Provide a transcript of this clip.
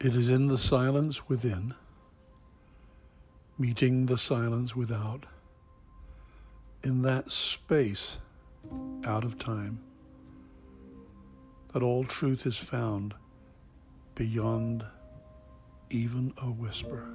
It is in the silence within, meeting the silence without, in that space out of time, that all truth is found beyond even a whisper.